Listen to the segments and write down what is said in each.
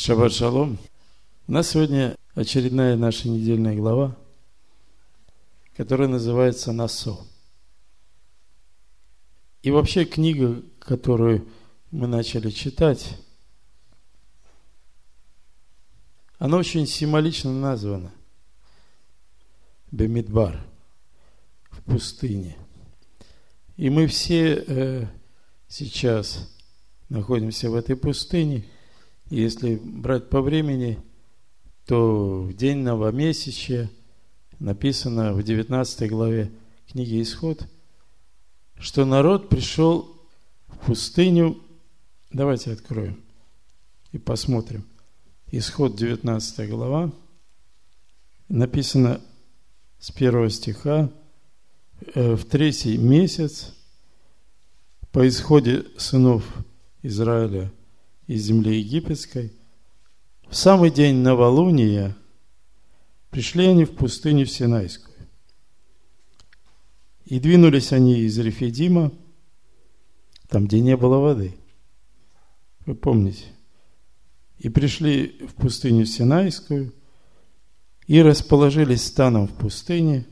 Шаббат шалом. У нас сегодня очередная наша недельная глава, которая называется «Насо». И вообще книга, которую мы начали читать, она очень символично названа Бемидбар в пустыне. И мы все э, сейчас находимся в этой пустыне – если брать по времени, то в день новомесячия написано в 19 главе книги Исход, что народ пришел в пустыню. Давайте откроем и посмотрим. Исход 19 глава. Написано с первого стиха. «Э, в третий месяц по исходе сынов Израиля – из земли египетской, в самый день новолуния пришли они в пустыню Синайскую. И двинулись они из Рефидима, там, где не было воды. Вы помните? И пришли в пустыню Синайскую, и расположились станом в пустыне,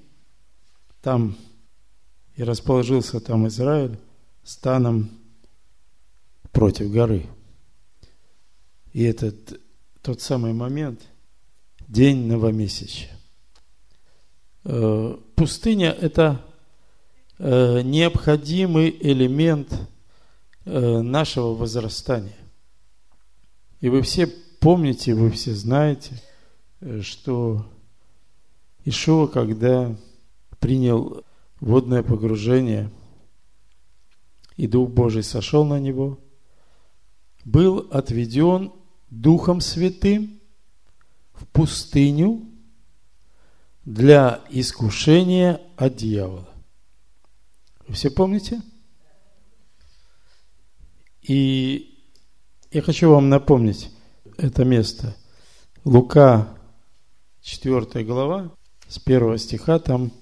там и расположился там Израиль станом против горы. И этот тот самый момент, день новомесяча. Э, пустыня – это э, необходимый элемент э, нашего возрастания. И вы все помните, вы все знаете, что Ишуа, когда принял водное погружение, и Дух Божий сошел на него, был отведен Духом Святым в пустыню для искушения от дьявола. Вы все помните? И я хочу вам напомнить это место. Лука, 4 глава, с 1 стиха, там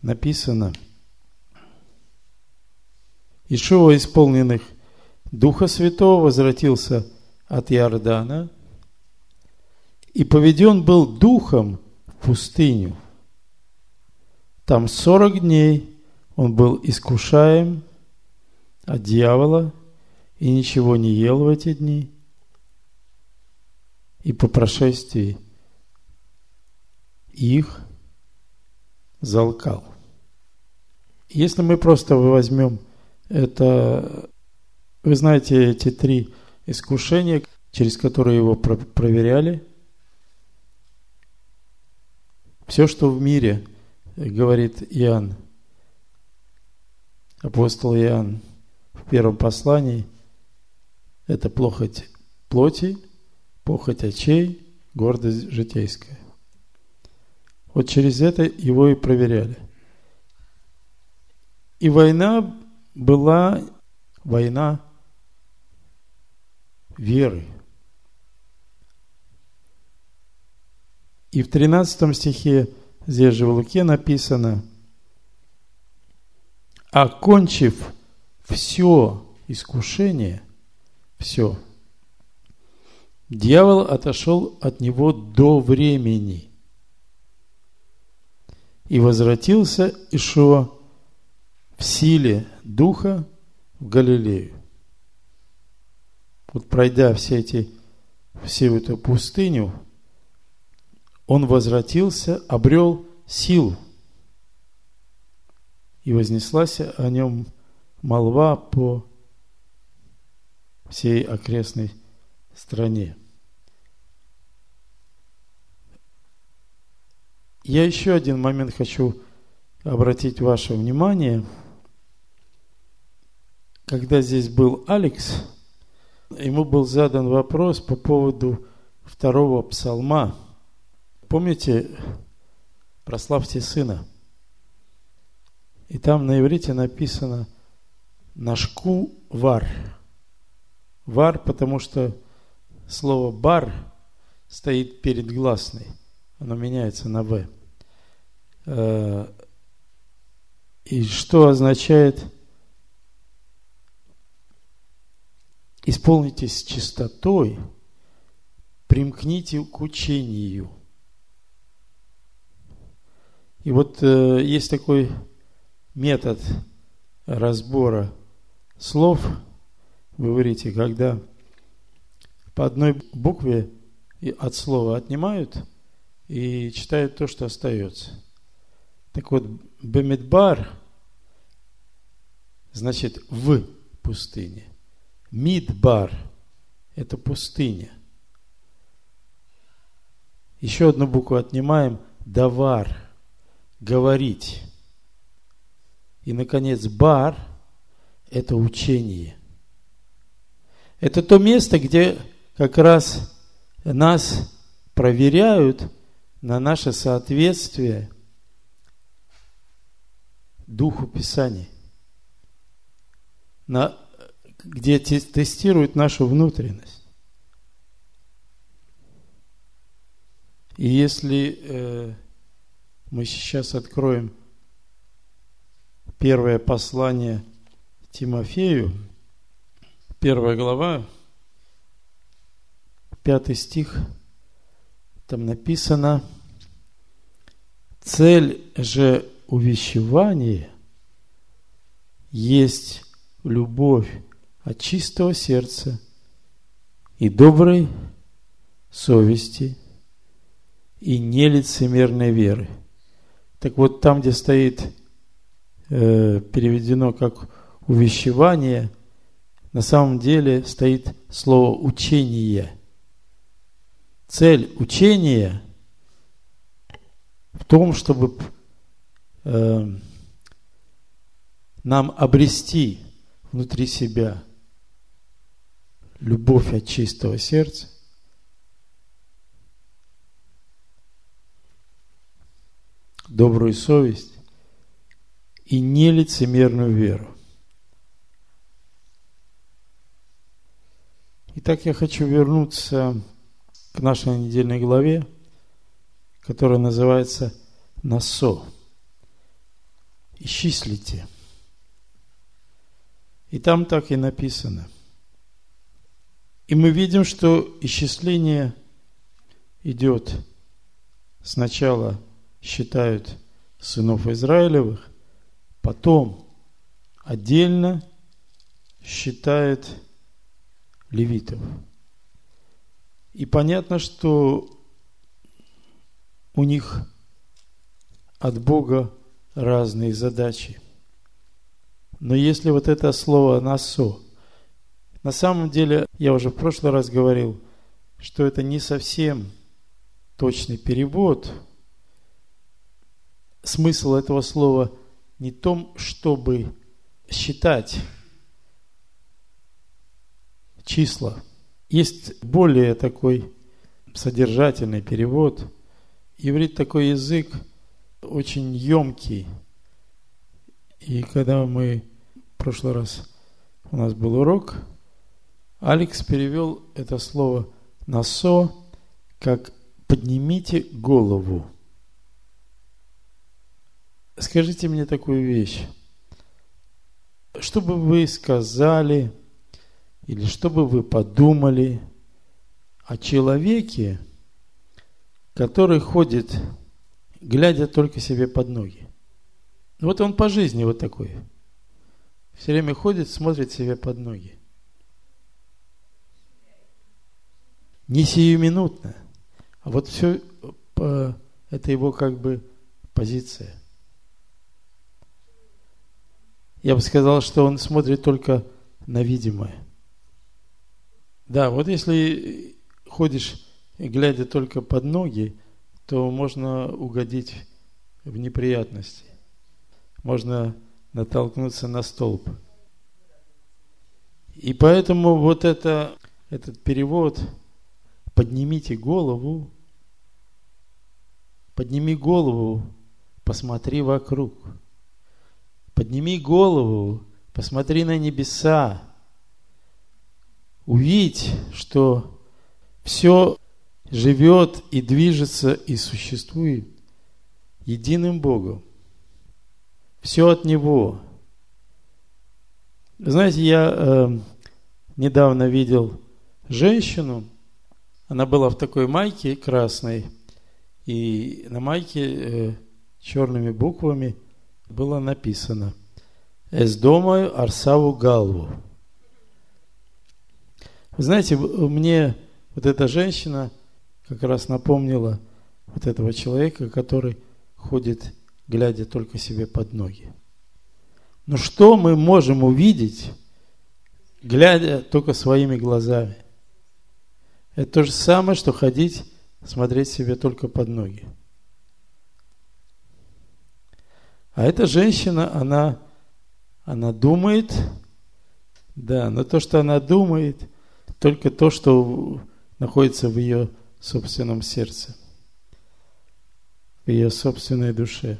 написано Ишуа, исполненных Духа Святого, возвратился от Иордана и поведен был духом в пустыню. Там сорок дней он был искушаем от дьявола и ничего не ел в эти дни. И по прошествии их залкал. Если мы просто возьмем это, вы знаете, эти три искушения, через которые его проверяли. Все, что в мире, говорит Иоанн, апостол Иоанн в первом послании, это плохоть плоти, похоть очей, гордость житейская. Вот через это его и проверяли. И война была война веры. И в 13 стихе здесь же в Луке написано, окончив все искушение, все, дьявол отошел от него до времени и возвратился Ишуа в силе Духа в Галилею вот пройдя все эти, всю эту пустыню, он возвратился, обрел силу. И вознеслась о нем молва по всей окрестной стране. Я еще один момент хочу обратить ваше внимание. Когда здесь был Алекс, ему был задан вопрос по поводу второго псалма. Помните, прославьте сына. И там на иврите написано «нашку вар». Вар, потому что слово бар стоит перед гласной. Оно меняется на В. Э, и что означает исполните с чистотой примкните к учению. И вот э, есть такой метод разбора слов, вы говорите, когда по одной букве от слова отнимают и читают то, что остается. Так вот, Бемидбар значит в пустыне. Мидбар – это пустыня. Еще одну букву отнимаем – давар – говорить. И, наконец, бар – это учение. Это то место, где как раз нас проверяют на наше соответствие Духу Писаний, на, где тестируют нашу внутренность. И если э, мы сейчас откроем первое послание Тимофею, первая глава, пятый стих, там написано, цель же увещевания есть любовь от чистого сердца и доброй совести и нелицемерной веры. Так вот, там, где стоит э, переведено как увещевание, на самом деле стоит слово учение – Цель учения в том, чтобы э, нам обрести внутри себя любовь от чистого сердца, добрую совесть и нелицемерную веру. Итак, я хочу вернуться к нашей недельной главе, которая называется «Насо». Исчислите. И там так и написано. И мы видим, что исчисление идет сначала считают сынов Израилевых, потом отдельно считают левитов – и понятно, что у них от Бога разные задачи. Но если вот это слово «насо», на самом деле, я уже в прошлый раз говорил, что это не совсем точный перевод. Смысл этого слова не в том, чтобы считать числа – есть более такой содержательный перевод. Иврит такой язык очень емкий. И когда мы в прошлый раз у нас был урок, Алекс перевел это слово «насо» как «поднимите голову». Скажите мне такую вещь. Что бы вы сказали – или что бы вы подумали о человеке, который ходит, глядя только себе под ноги. Вот он по жизни вот такой. Все время ходит, смотрит себе под ноги. Не сиюминутно, а вот все это его как бы позиция. Я бы сказал, что он смотрит только на видимое – да, вот если ходишь, глядя только под ноги, то можно угодить в неприятности. Можно натолкнуться на столб. И поэтому вот это, этот перевод «поднимите голову», подними голову, посмотри вокруг. Подними голову, посмотри на небеса, увидеть, что все живет и движется и существует единым Богом. Все от Него. Знаете, я э, недавно видел женщину, Она была в такой майке красной, и на майке э, черными буквами было написано «Эс домаю Арсаву Галву». Вы знаете, мне вот эта женщина как раз напомнила вот этого человека, который ходит, глядя только себе под ноги. Но что мы можем увидеть, глядя только своими глазами? Это то же самое, что ходить, смотреть себе только под ноги. А эта женщина, она, она думает, да, но то, что она думает, только то, что находится в ее собственном сердце, в ее собственной душе.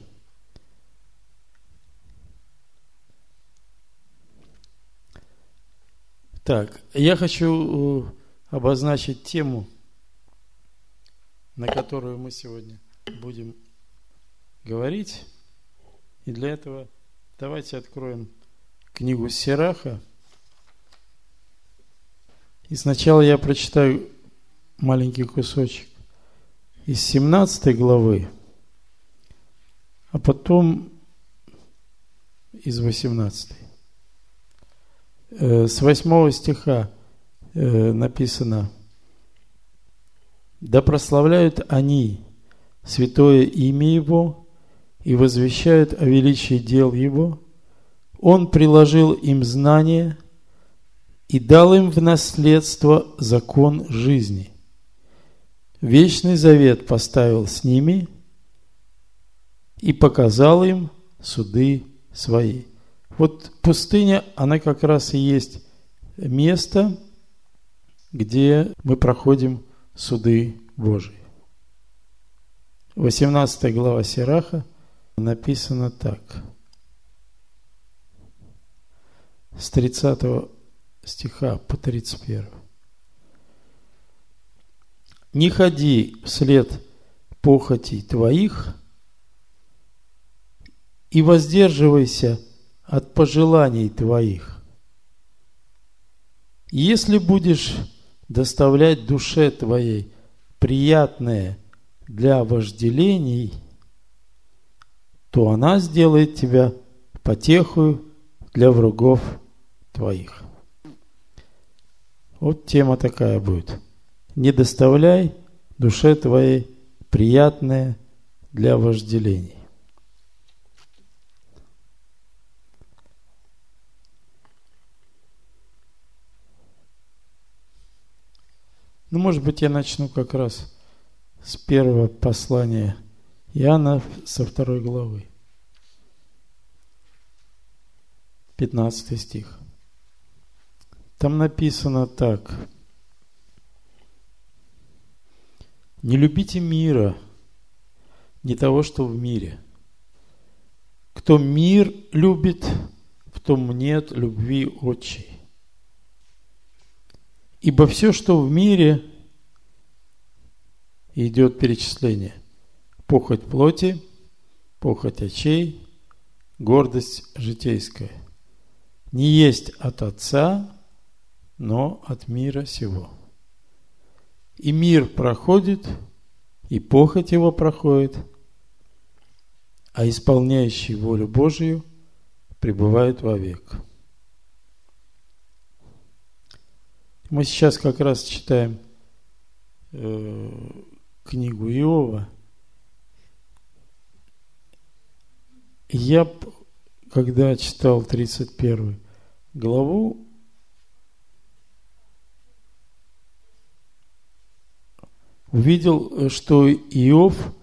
Так, я хочу э, обозначить тему, на которую мы сегодня будем говорить. И для этого давайте откроем книгу Сираха. И сначала я прочитаю маленький кусочек из 17 главы, а потом из 18. Э, с 8 стиха э, написано «Да прославляют они святое имя Его и возвещают о величии дел Его. Он приложил им знания и дал им в наследство закон жизни. Вечный завет поставил с ними и показал им суды свои». Вот пустыня, она как раз и есть место, где мы проходим суды Божии. 18 глава Сираха написано так. С 30 стиха по 31. «Не ходи вслед похотей твоих и воздерживайся от пожеланий твоих. Если будешь доставлять душе твоей приятное для вожделений, то она сделает тебя потехою для врагов твоих. Вот тема такая будет. Не доставляй душе твоей приятное для вожделений. Ну, может быть, я начну как раз с первого послания Иоанна со второй главы. 15 стих. Там написано так. Не любите мира, не того, что в мире. Кто мир любит, в том нет любви отчей. Ибо все, что в мире, идет перечисление. Похоть плоти, похоть очей, гордость житейская. Не есть от Отца, но от мира сего. И мир проходит, и похоть его проходит, а исполняющий волю Божию пребывает вовек. Мы сейчас как раз читаем э, книгу Иова. Я, когда читал 31 главу, увидел, что Иов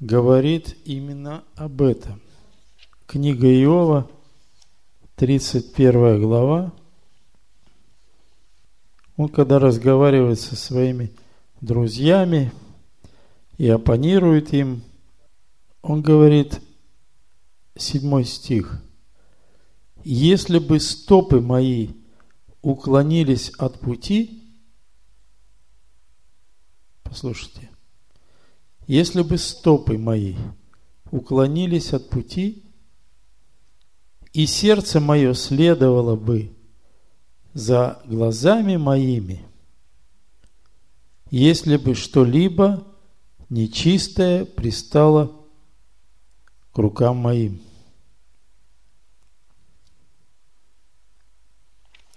говорит именно об этом. Книга Иова, 31 глава, он когда разговаривает со своими друзьями и оппонирует им, он говорит, седьмой стих, «Если бы стопы мои уклонились от пути, послушайте, если бы стопы мои уклонились от пути, и сердце мое следовало бы за глазами моими, если бы что-либо нечистое пристало к рукам моим.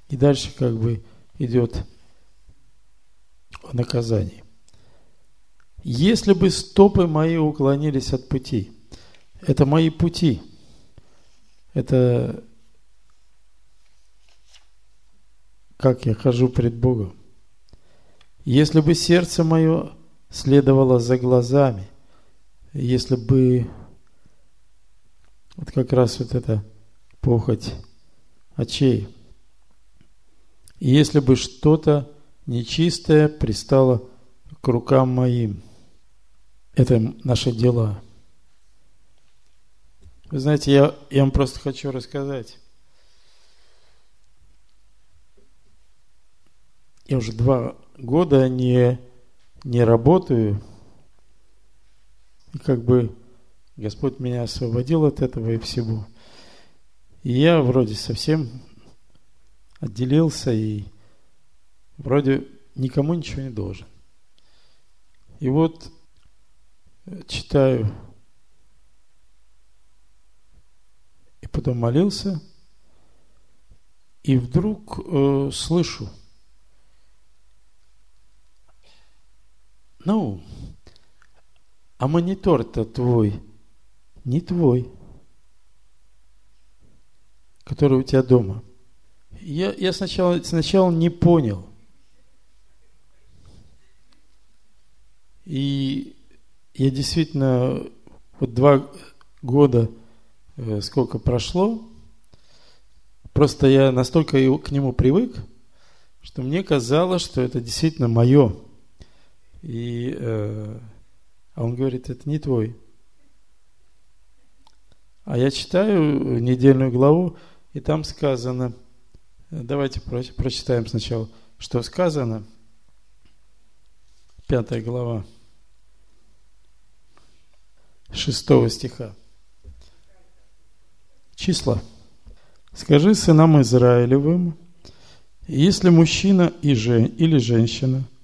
И дальше как бы идет о наказании. Если бы стопы мои уклонились от пути, это мои пути, это как я хожу пред Богом. Если бы сердце мое следовало за глазами, если бы вот как раз вот эта похоть очей, если бы что-то нечистое пристало к рукам моим, это наши дела. Вы знаете, я, я вам просто хочу рассказать. Я уже два года не, не работаю. И как бы Господь меня освободил от этого и всего. И я вроде совсем отделился и вроде никому ничего не должен. И вот читаю и потом молился, и вдруг э, слышу – Ну, а монитор-то твой не твой, который у тебя дома. Я, я сначала, сначала не понял. И я действительно, вот два года, э, сколько прошло, просто я настолько к нему привык, что мне казалось, что это действительно мое. И э, а он говорит, это не твой. А я читаю недельную главу, и там сказано, давайте про, прочитаем сначала, что сказано. Пятая глава, шестого стиха. Числа. Скажи сынам Израилевым, если мужчина и жен, или женщина –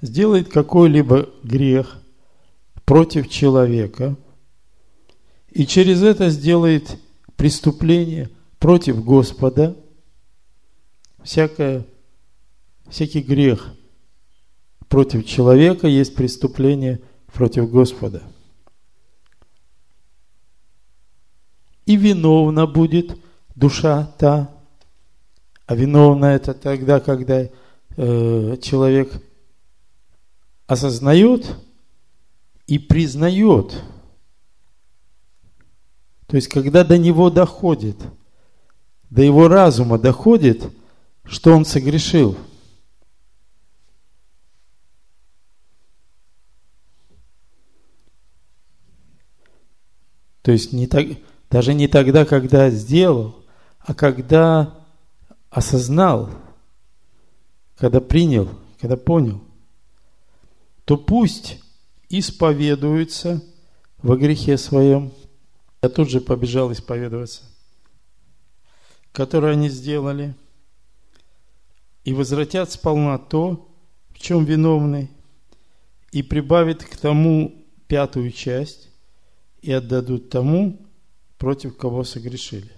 сделает какой-либо грех против человека и через это сделает преступление против Господа, всякое, всякий грех против человека есть преступление против Господа. И виновна будет душа та, а виновна это тогда, когда э, человек осознает и признает. То есть, когда до него доходит, до его разума доходит, что он согрешил. То есть не так, даже не тогда, когда сделал, а когда осознал, когда принял, когда понял то пусть исповедуются во грехе своем. Я тут же побежал исповедоваться, которое они сделали, и возвратят сполна то, в чем виновны, и прибавят к тому пятую часть, и отдадут тому, против кого согрешили.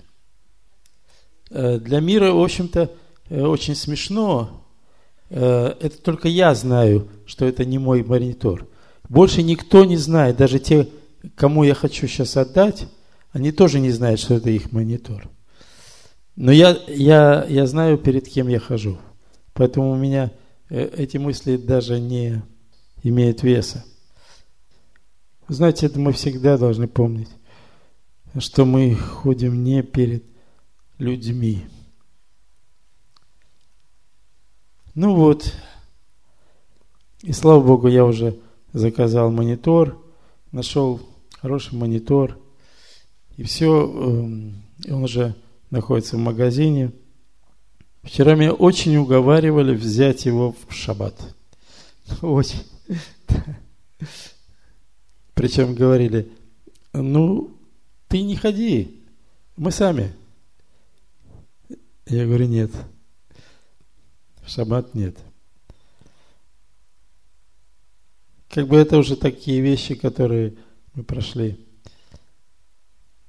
Э, для мира, в общем-то, э, очень смешно, это только я знаю, что это не мой монитор. Больше никто не знает, даже те, кому я хочу сейчас отдать, они тоже не знают, что это их монитор. Но я, я, я знаю, перед кем я хожу. Поэтому у меня э, эти мысли даже не имеют веса. знаете, это мы всегда должны помнить, что мы ходим не перед людьми. Ну вот, и слава Богу, я уже заказал монитор, нашел хороший монитор, и все, эм, он уже находится в магазине. Вчера меня очень уговаривали взять его в шаббат. Очень. Причем говорили, ну, ты не ходи, мы сами. Я говорю, нет, в шаббат нет. как бы это уже такие вещи, которые мы прошли.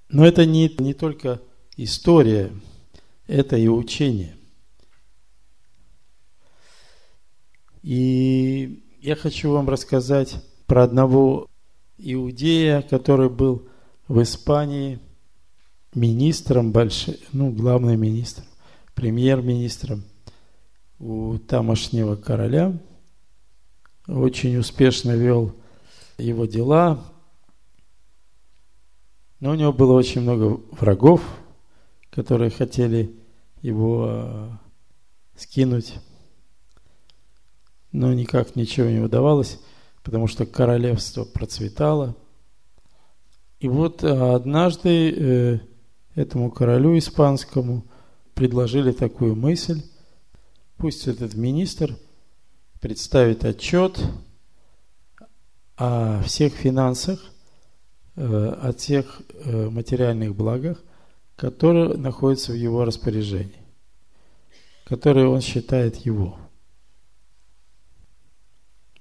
Но это не, не только история, это и учение. И я хочу вам рассказать про одного иудея, который был в Испании министром, большим, ну, главным министром, премьер-министром у тамошнего короля. Очень успешно вел его дела. Но у него было очень много врагов, которые хотели его э, скинуть. Но никак ничего не удавалось, потому что королевство процветало. И вот э, однажды э, этому королю испанскому предложили такую мысль, пусть этот министр представит отчет о всех финансах, о всех материальных благах, которые находятся в его распоряжении, которые он считает его.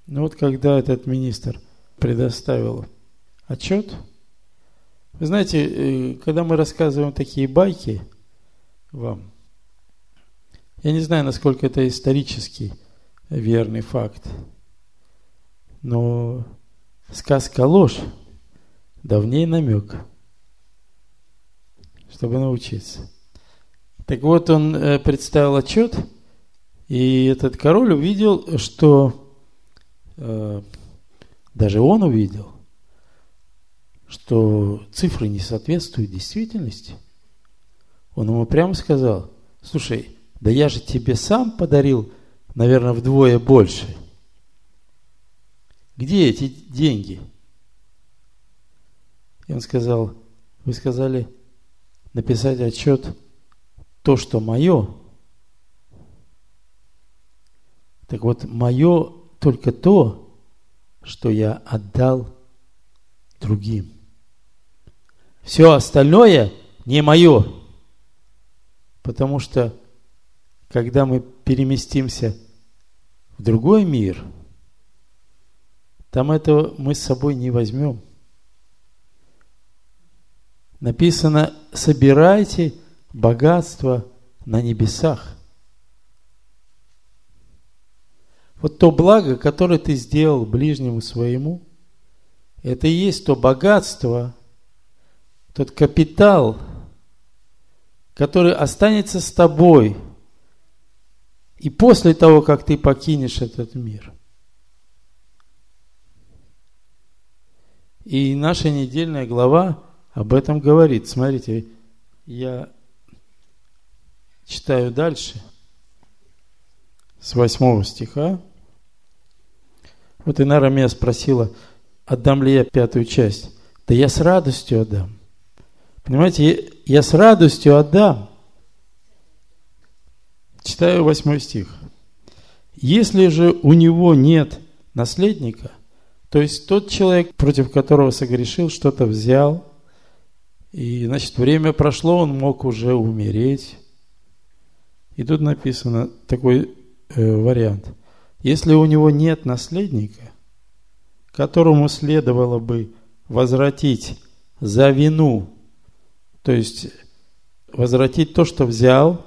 Но вот когда этот министр предоставил отчет, вы знаете, э, когда мы рассказываем такие байки вам, я не знаю, насколько это исторический верный факт, но сказка ложь, давнее намек – чтобы научиться. Так вот, он э, представил отчет, и этот король увидел, что э, даже он увидел, что цифры не соответствуют действительности. Он ему прямо сказал, слушай, да я же тебе сам подарил, наверное, вдвое больше. Где эти деньги? И он сказал, вы сказали, написать отчет то, что мое. Так вот, мое только то, что я отдал другим. Все остальное не мое. Потому что, когда мы переместимся в другой мир, там этого мы с собой не возьмем – написано, собирайте богатство на небесах. Вот то благо, которое ты сделал ближнему своему, это и есть то богатство, тот капитал, который останется с тобой и после того, как ты покинешь этот мир. И наша недельная глава об этом говорит. Смотрите, я читаю дальше, с восьмого стиха. Вот Инара меня спросила, отдам ли я пятую часть. Да я с радостью отдам. Понимаете, я с радостью отдам. Читаю восьмой стих. Если же у него нет наследника, то есть тот человек, против которого согрешил, что-то взял – и, значит, время прошло, он мог уже умереть. И тут написано такой э, вариант. Если у него нет наследника, которому следовало бы возвратить за вину, то есть возвратить то, что взял,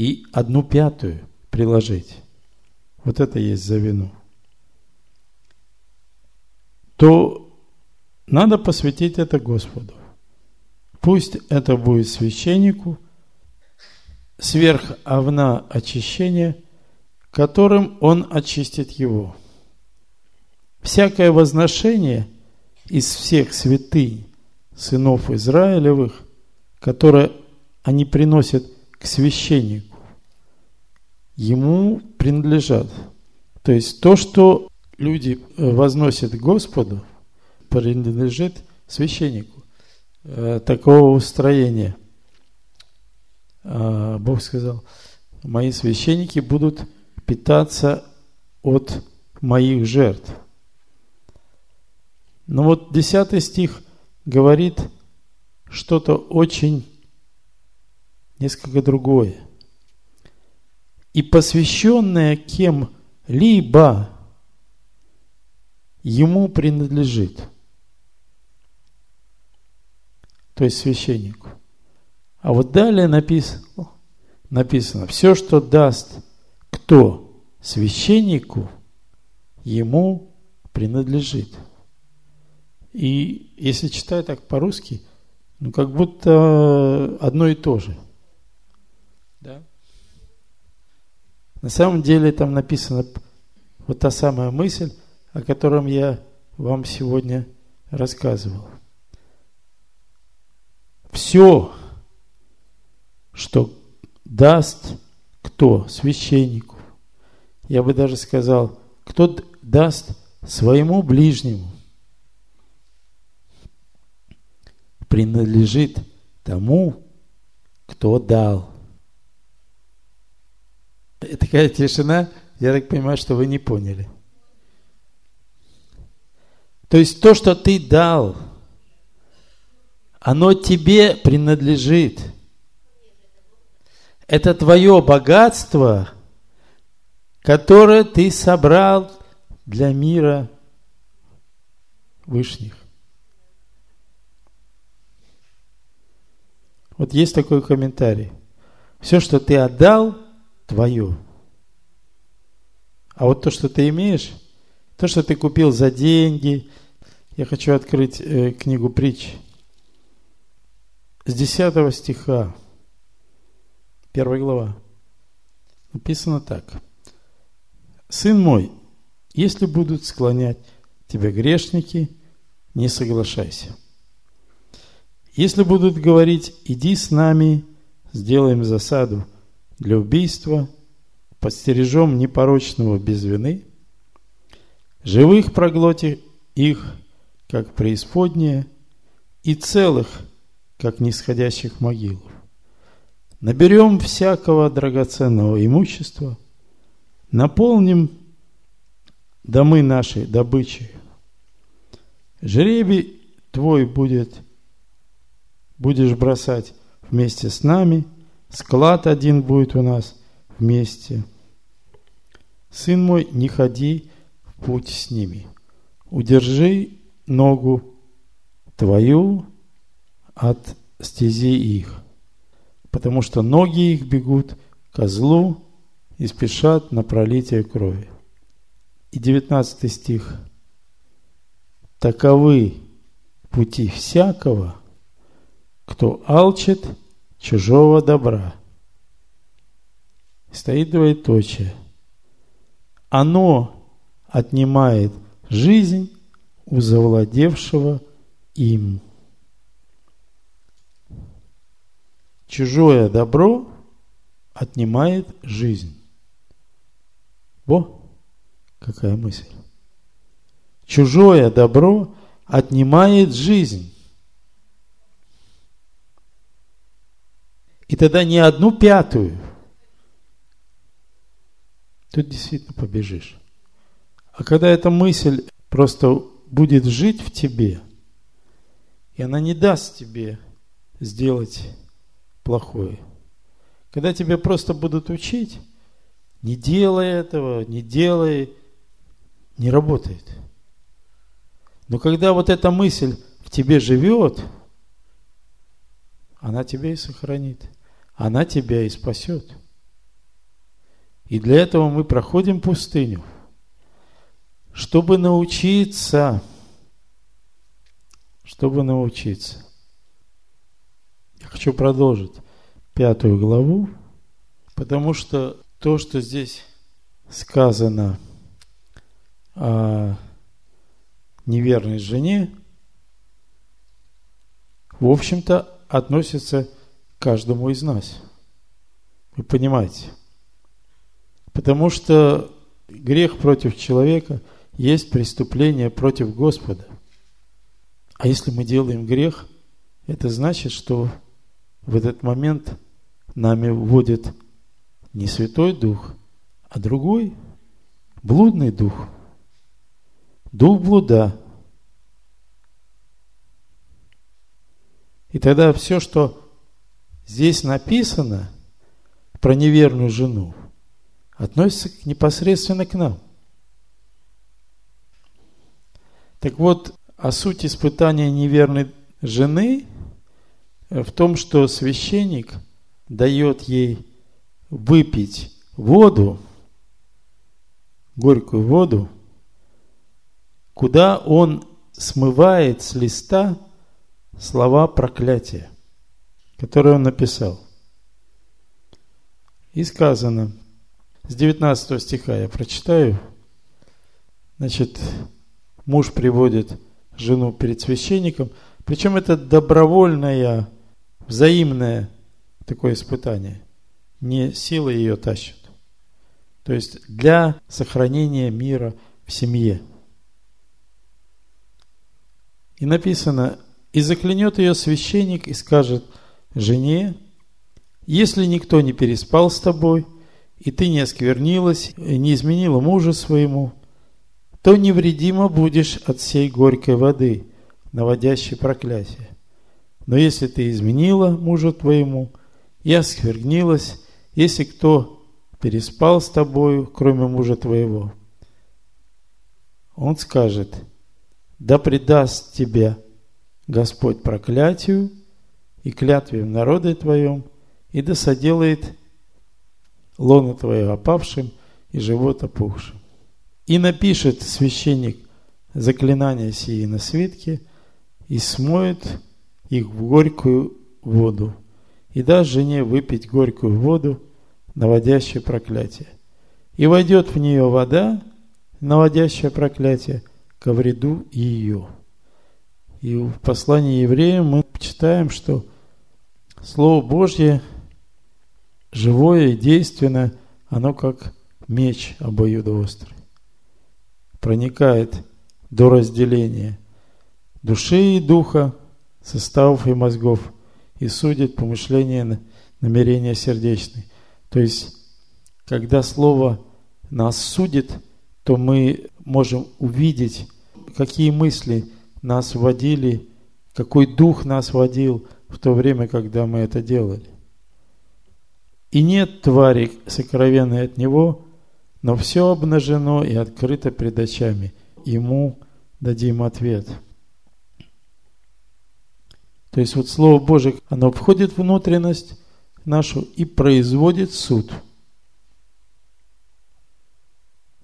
и одну пятую приложить. Вот это есть за вину. То надо посвятить это Господу. Пусть это будет священнику сверх овна очищения, которым он очистит его. Всякое возношение из всех святынь сынов Израилевых, которое они приносят к священнику, ему принадлежат. То есть то, что люди возносят Господу, принадлежит священнику. Э, такого устроения. А, Бог сказал, мои священники будут питаться от моих жертв. Но вот 10 стих говорит что-то очень несколько другое. И посвященное кем-либо ему принадлежит. То есть священнику. А вот далее написано, написано, все, что даст кто священнику, ему принадлежит. И если читать так по-русски, ну как будто одно и то же. На самом деле там написана вот та самая мысль, о котором я вам сегодня рассказывал. Все, что даст кто? Священнику. Я бы даже сказал, кто даст своему ближнему, принадлежит тому, кто дал. И такая тишина, я так понимаю, что вы не поняли. То есть то, что ты дал, оно тебе принадлежит. Это твое богатство, которое ты собрал для мира вышних. Вот есть такой комментарий. Все, что ты отдал, твое. А вот то, что ты имеешь, то, что ты купил за деньги, я хочу открыть э, книгу притч с 10 стиха, первая глава. Написано так. «Сын мой, если будут склонять тебя грешники, не соглашайся. Если будут говорить, иди с нами, сделаем засаду для убийства, подстережем непорочного без вины, живых проглоти их, как преисподнее, и целых, как нисходящих могил. Наберем всякого драгоценного имущества, наполним домы нашей добычей. Жребий твой будет – будешь бросать вместе с нами, склад один будет у нас вместе. Сын мой, не ходи в путь с ними. Удержи ногу твою от стези их, потому что ноги их бегут к злу и спешат на пролитие крови. И девятнадцатый стих. Таковы пути всякого, кто алчит чужого добра. Стоит двоеточие. Оно отнимает жизнь у завладевшего им. Чужое добро отнимает жизнь. Во, какая мысль. Чужое добро отнимает жизнь. И тогда не одну пятую. Тут действительно побежишь. А когда эта мысль просто будет жить в тебе, и она не даст тебе сделать плохое. Когда тебя просто будут учить, не делай этого, не делай, не работает. Но когда вот эта мысль в тебе живет, она тебя и сохранит она тебя и спасет. И для этого мы проходим пустыню, чтобы научиться, чтобы научиться. Я хочу продолжить пятую главу, потому что то, что здесь сказано о неверной жене, в общем-то, относится к каждому из нас. Вы понимаете? Потому что грех против человека есть преступление против Господа. А если мы делаем грех, это значит, что в этот момент нами вводит не Святой Дух, а другой, блудный дух, дух блуда. И тогда все, что здесь написано про неверную жену, относится непосредственно к нам. Так вот, а суть испытания неверной жены в том, что священник дает ей выпить воду, горькую воду, куда он смывает с листа слова проклятия, которые он написал. И сказано, с 19 стиха я прочитаю, значит, муж приводит жену перед священником, причем это добровольное, взаимное такое испытание. Не сила ее тащит. То есть для сохранения мира в семье. И написано, и заклянет ее священник и скажет жене, если никто не переспал с тобой, и ты не осквернилась, не изменила мужа своему, то невредимо будешь от всей горькой воды, наводящей проклятие. Но если ты изменила мужу твоему и осквернилась, если кто переспал с тобою, кроме мужа твоего, он скажет, да предаст тебя Господь проклятию и клятве в народе твоем, и да соделает лоно твое опавшим и живот опухшим. И напишет священник заклинания сии на свитке и смоет их в горькую воду, и даст жене выпить горькую воду, наводящую проклятие. И войдет в нее вода, наводящая проклятие, ко вреду ее. И в послании евреям мы читаем, что Слово Божье живое и действенное, оно как меч обоюдоострый. Проникает до разделения души и духа, составов и мозгов, и судит помышления, намерения сердечные. То есть, когда Слово нас судит, то мы можем увидеть, какие мысли нас водили, какой дух нас водил в то время, когда мы это делали. И нет твари сокровенной от него, но все обнажено и открыто пред очами. Ему дадим ответ. То есть вот Слово Божие, оно входит в внутренность нашу и производит суд.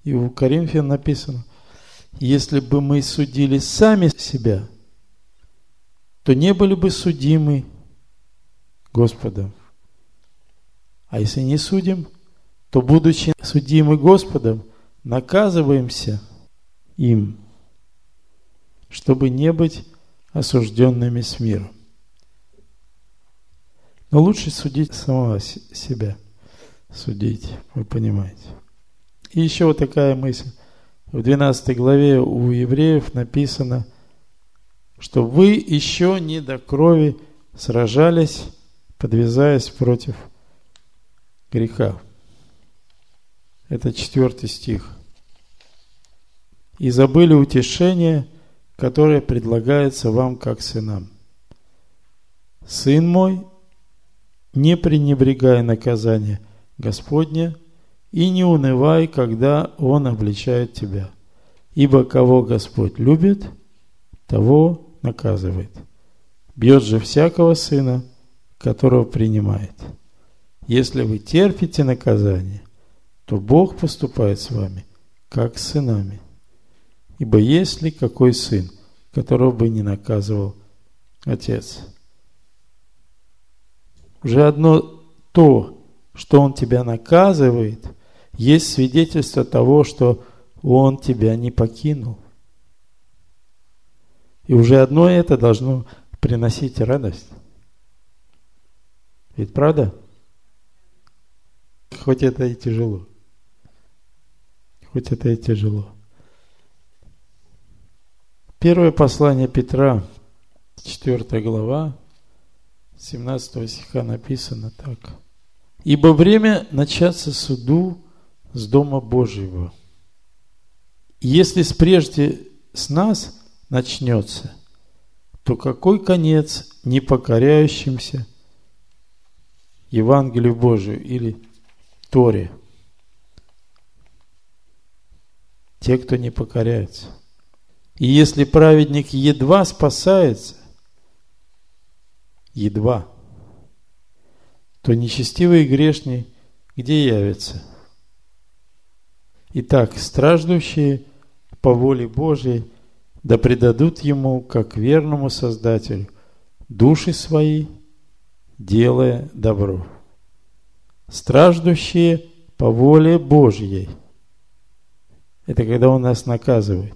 И у Коринфян написано, если бы мы судили сами себя, то не были бы судимы Господом. А если не судим, то, будучи судимы Господом, наказываемся им, чтобы не быть осужденными с миром. Но лучше судить самого себя. Судить, вы понимаете. И еще вот такая мысль. В 12 главе у евреев написано, что вы еще не до крови сражались, подвязаясь против греха. Это четвертый стих. И забыли утешение, которое предлагается вам как сынам. Сын мой, не пренебрегай наказание Господне и не унывай, когда Он обличает тебя. Ибо кого Господь любит, того наказывает. Бьет же всякого сына, которого принимает. Если вы терпите наказание, то Бог поступает с вами, как с сынами. Ибо есть ли какой сын, которого бы не наказывал отец? Уже одно то, что он тебя наказывает, есть свидетельство того, что он тебя не покинул. И уже одно это должно приносить радость. Ведь правда? Хоть это и тяжело. Хоть это и тяжело. Первое послание Петра, 4 глава, 17 стиха написано так. «Ибо время начаться суду с Дома Божьего. Если с прежде с нас начнется, то какой конец непокоряющимся Евангелию Божию или Торе. Те, кто не покоряется. И если праведник едва спасается, едва, то нечестивый и грешный где явится? Итак, страждущие по воле Божьей да предадут Ему, как верному Создателю, души свои, делая добро. Страждущие по воле Божьей. Это когда Он нас наказывает.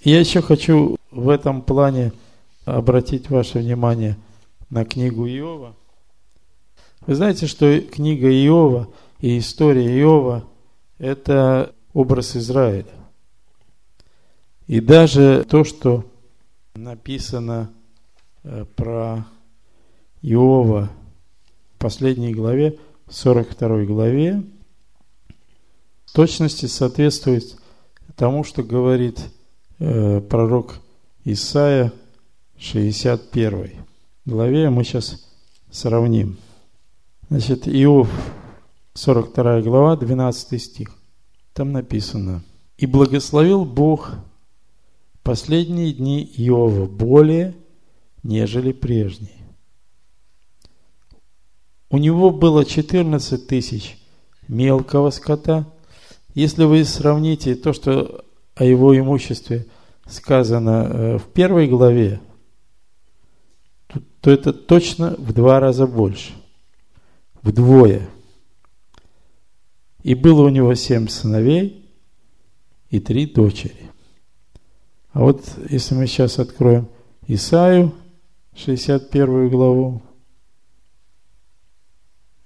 Я еще хочу в этом плане обратить ваше внимание на книгу Иова. Вы знаете, что книга Иова и история Иова – это образ Израиля. И даже то, что написано э, про Иова в последней главе, 42 главе, в точности соответствует тому, что говорит э, пророк Исаия 61 главе. Мы сейчас сравним. Значит, Иов, 42 глава, 12 стих. Там написано. «И благословил Бог последние дни Иова более, нежели прежние. У него было 14 тысяч мелкого скота. Если вы сравните то, что о его имуществе сказано э, в первой главе, то это точно в два раза больше. Вдвое. И было у него семь сыновей и три дочери. А вот если мы сейчас откроем Исаию, 61 главу,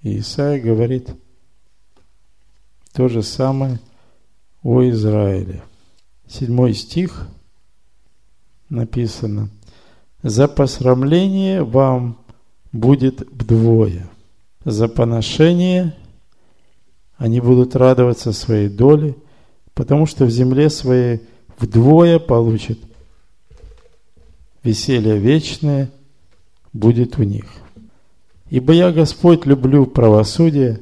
и Исаия говорит то же самое о Израиле. Седьмой стих написано. «За посрамление вам будет вдвое, за поношение они будут радоваться своей доле, потому что в земле своей вдвое получат веселье вечное будет у них». Ибо я, Господь, люблю правосудие,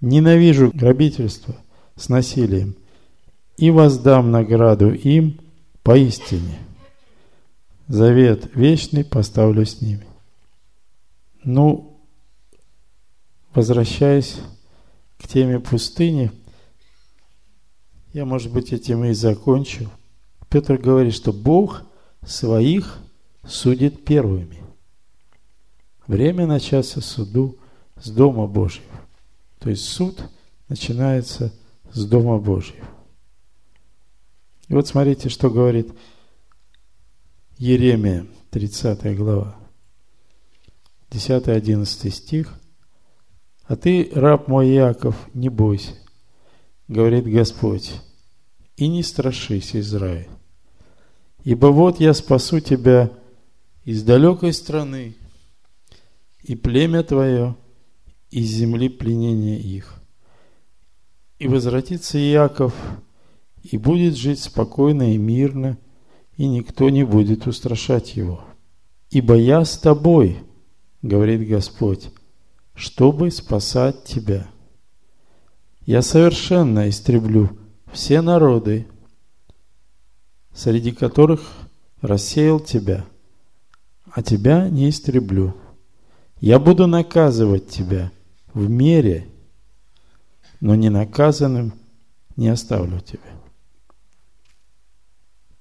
ненавижу грабительство с насилием и воздам награду им поистине. Завет вечный поставлю с ними. Ну, возвращаясь к теме пустыни, я, может быть, этим и закончу. Петр говорит, что Бог своих судит первыми. Время начаться суду с Дома Божьего. То есть суд начинается с Дома Божьего. И вот смотрите, что говорит Еремия, 30 глава, 10-11 стих. «А ты, раб мой Яков, не бойся, говорит Господь, и не страшись, Израиль, ибо вот я спасу тебя из далекой страны, и племя твое из земли пленения их. И возвратится Иаков, и будет жить спокойно и мирно, и никто не будет устрашать его. Ибо я с тобой, говорит Господь, чтобы спасать тебя. Я совершенно истреблю все народы, среди которых рассеял тебя, а тебя не истреблю. Я буду наказывать тебя в мере, но не наказанным не оставлю тебя.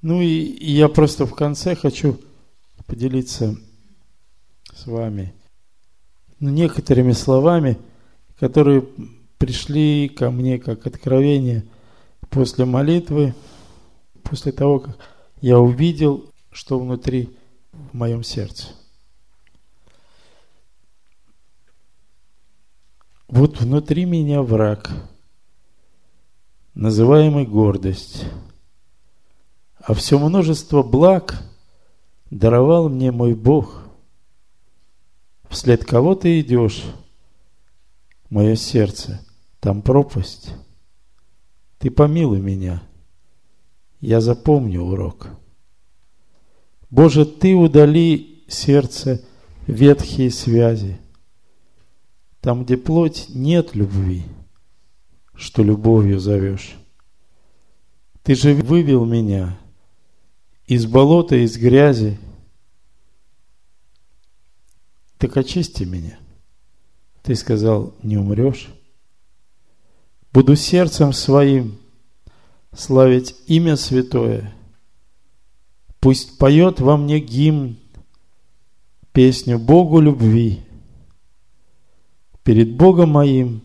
Ну и, я просто в конце хочу поделиться с вами ну, некоторыми словами, которые пришли ко мне как откровение после молитвы, после того, как я увидел, что внутри в моем сердце – Вот внутри меня враг, называемый гордость, а все множество благ даровал мне мой Бог. Вслед кого ты идешь, мое сердце, там пропасть. Ты помилуй меня, я запомню урок. Боже, Ты удали сердце ветхие связи – там, где плоть, нет любви, что любовью зовешь. Ты же вывел меня из болота, из грязи, так очисти меня. Ты сказал, не умрешь. Буду сердцем своим славить имя святое. Пусть поет во мне гимн, песню Богу любви. Перед Богом моим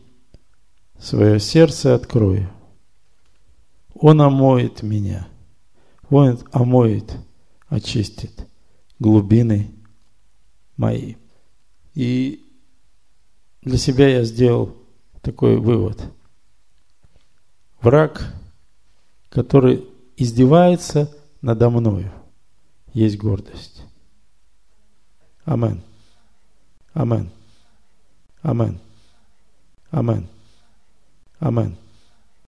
свое сердце открою. Он омоет меня. Он омоет, очистит глубины мои. И для себя я сделал такой вывод. Враг, который издевается надо мною, есть гордость. Амен. Амен. Амен. Амен. Амен.